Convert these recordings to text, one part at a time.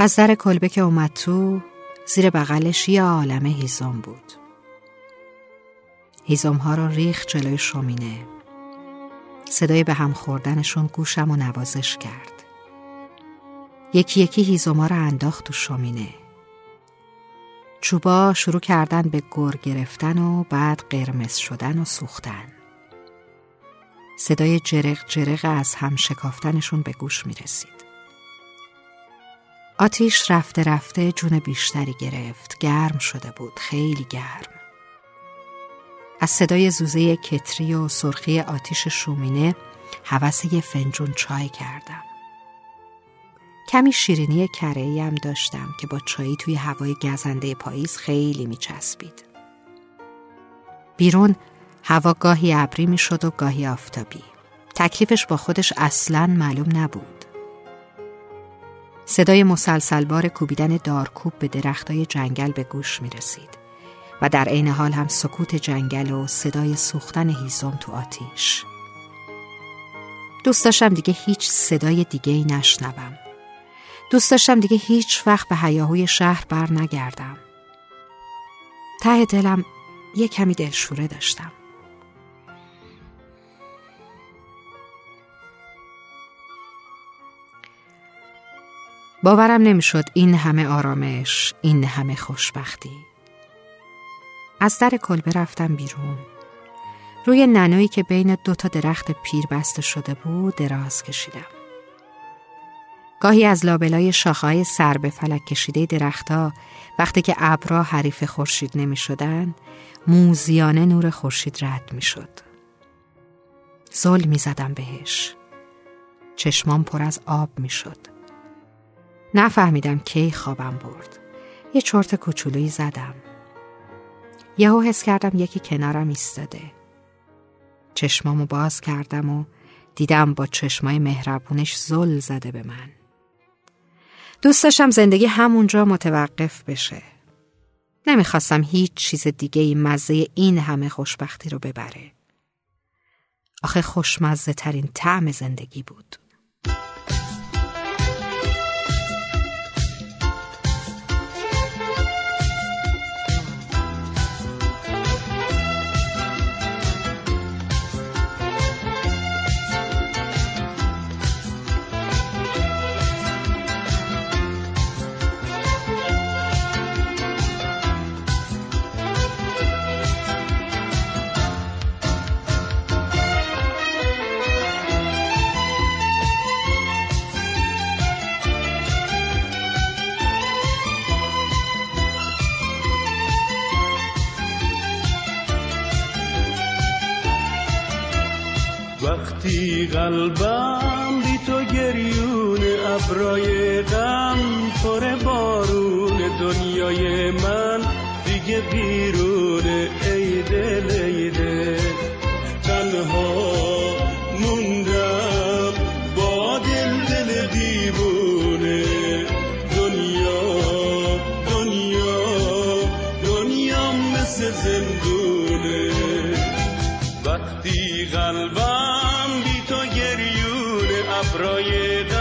از در کلبه که اومد تو زیر بغلش یه عالم هیزم بود. هیزم ها رو ریخ جلوی شومینه. صدای به هم خوردنشون گوشم و نوازش کرد. یکی یکی هیزوما رو انداخت تو شومینه. چوبا شروع کردن به گر گرفتن و بعد قرمز شدن و سوختن. صدای جرق جرق از هم شکافتنشون به گوش می رسید. آتیش رفته رفته جون بیشتری گرفت گرم شده بود خیلی گرم از صدای زوزه کتری و سرخی آتیش شومینه حوث یه فنجون چای کردم کمی شیرینی کره هم داشتم که با چایی توی هوای گزنده پاییز خیلی می چسبید. بیرون هوا گاهی ابری می شد و گاهی آفتابی. تکلیفش با خودش اصلا معلوم نبود. صدای مسلسلبار کوبیدن دارکوب به درختای جنگل به گوش می رسید و در عین حال هم سکوت جنگل و صدای سوختن هیزم تو آتیش. دوست داشتم دیگه هیچ صدای دیگه ای نشنوم. دوست داشتم دیگه هیچ وقت به هیاهوی شهر بر نگردم. ته دلم یه کمی دلشوره داشتم. باورم نمی‌شد این همه آرامش، این همه خوشبختی. از در کلبه رفتم بیرون. روی ننویی که بین دو تا درخت پیر بسته شده بود دراز کشیدم. گاهی از لابلای شاخهای سر به فلک کشیده درختها وقتی که ابرا حریف خورشید نمی شدن موزیانه نور خورشید رد می شد. زل می زدم بهش. چشمام پر از آب می شد. نفهمیدم کی خوابم برد. یه چرت کوچولویی زدم. یهو حس کردم یکی کنارم ایستاده. چشمامو باز کردم و دیدم با چشمای مهربونش زل زده به من. دوست داشتم زندگی همونجا متوقف بشه. نمی‌خواستم هیچ چیز دیگه ای مزه این همه خوشبختی رو ببره. آخه خوشمزه ترین طعم زندگی بود. وقتی قلبم بی تو گریون ابرای غم پر بارون دنیای من دیگه بیرون ای دل ابرای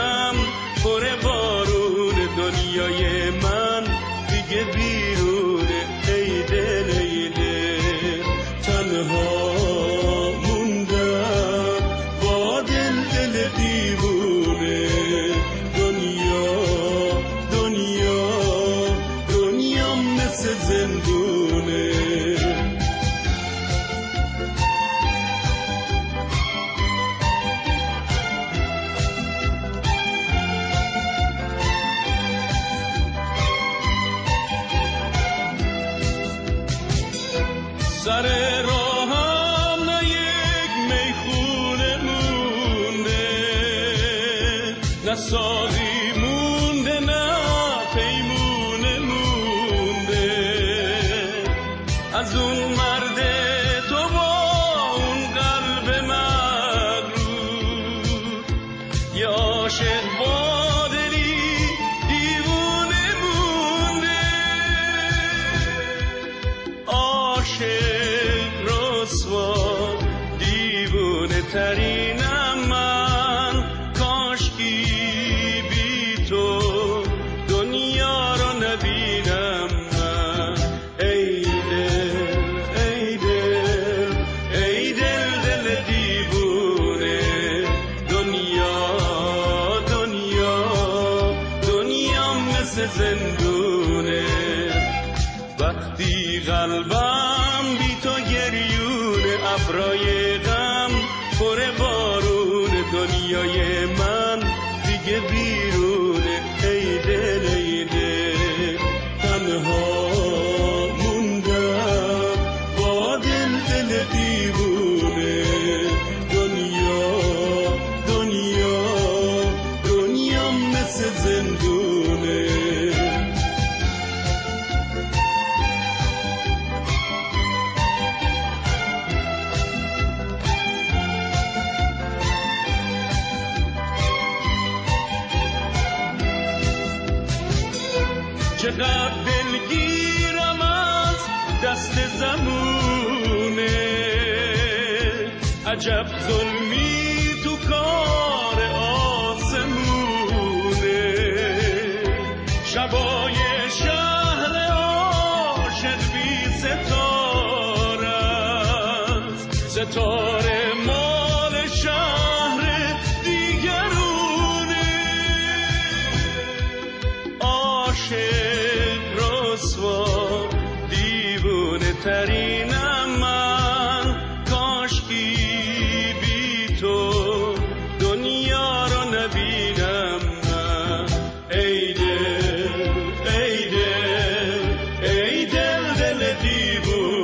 نه سازی مونده نه پیمونه مونده. از اون مرد تو با اون قلب مغرور. یا عاشق با دلی دیوونه مونده. عاشق رسوا دیوونه ترینم غم پر بارون دنیای من دیگه بیرونه چقدر دلگیرم از دست زمونه عجب ظلمی تو کار آسمونه شبای شهر عاشق بی ستاره. ستاره You.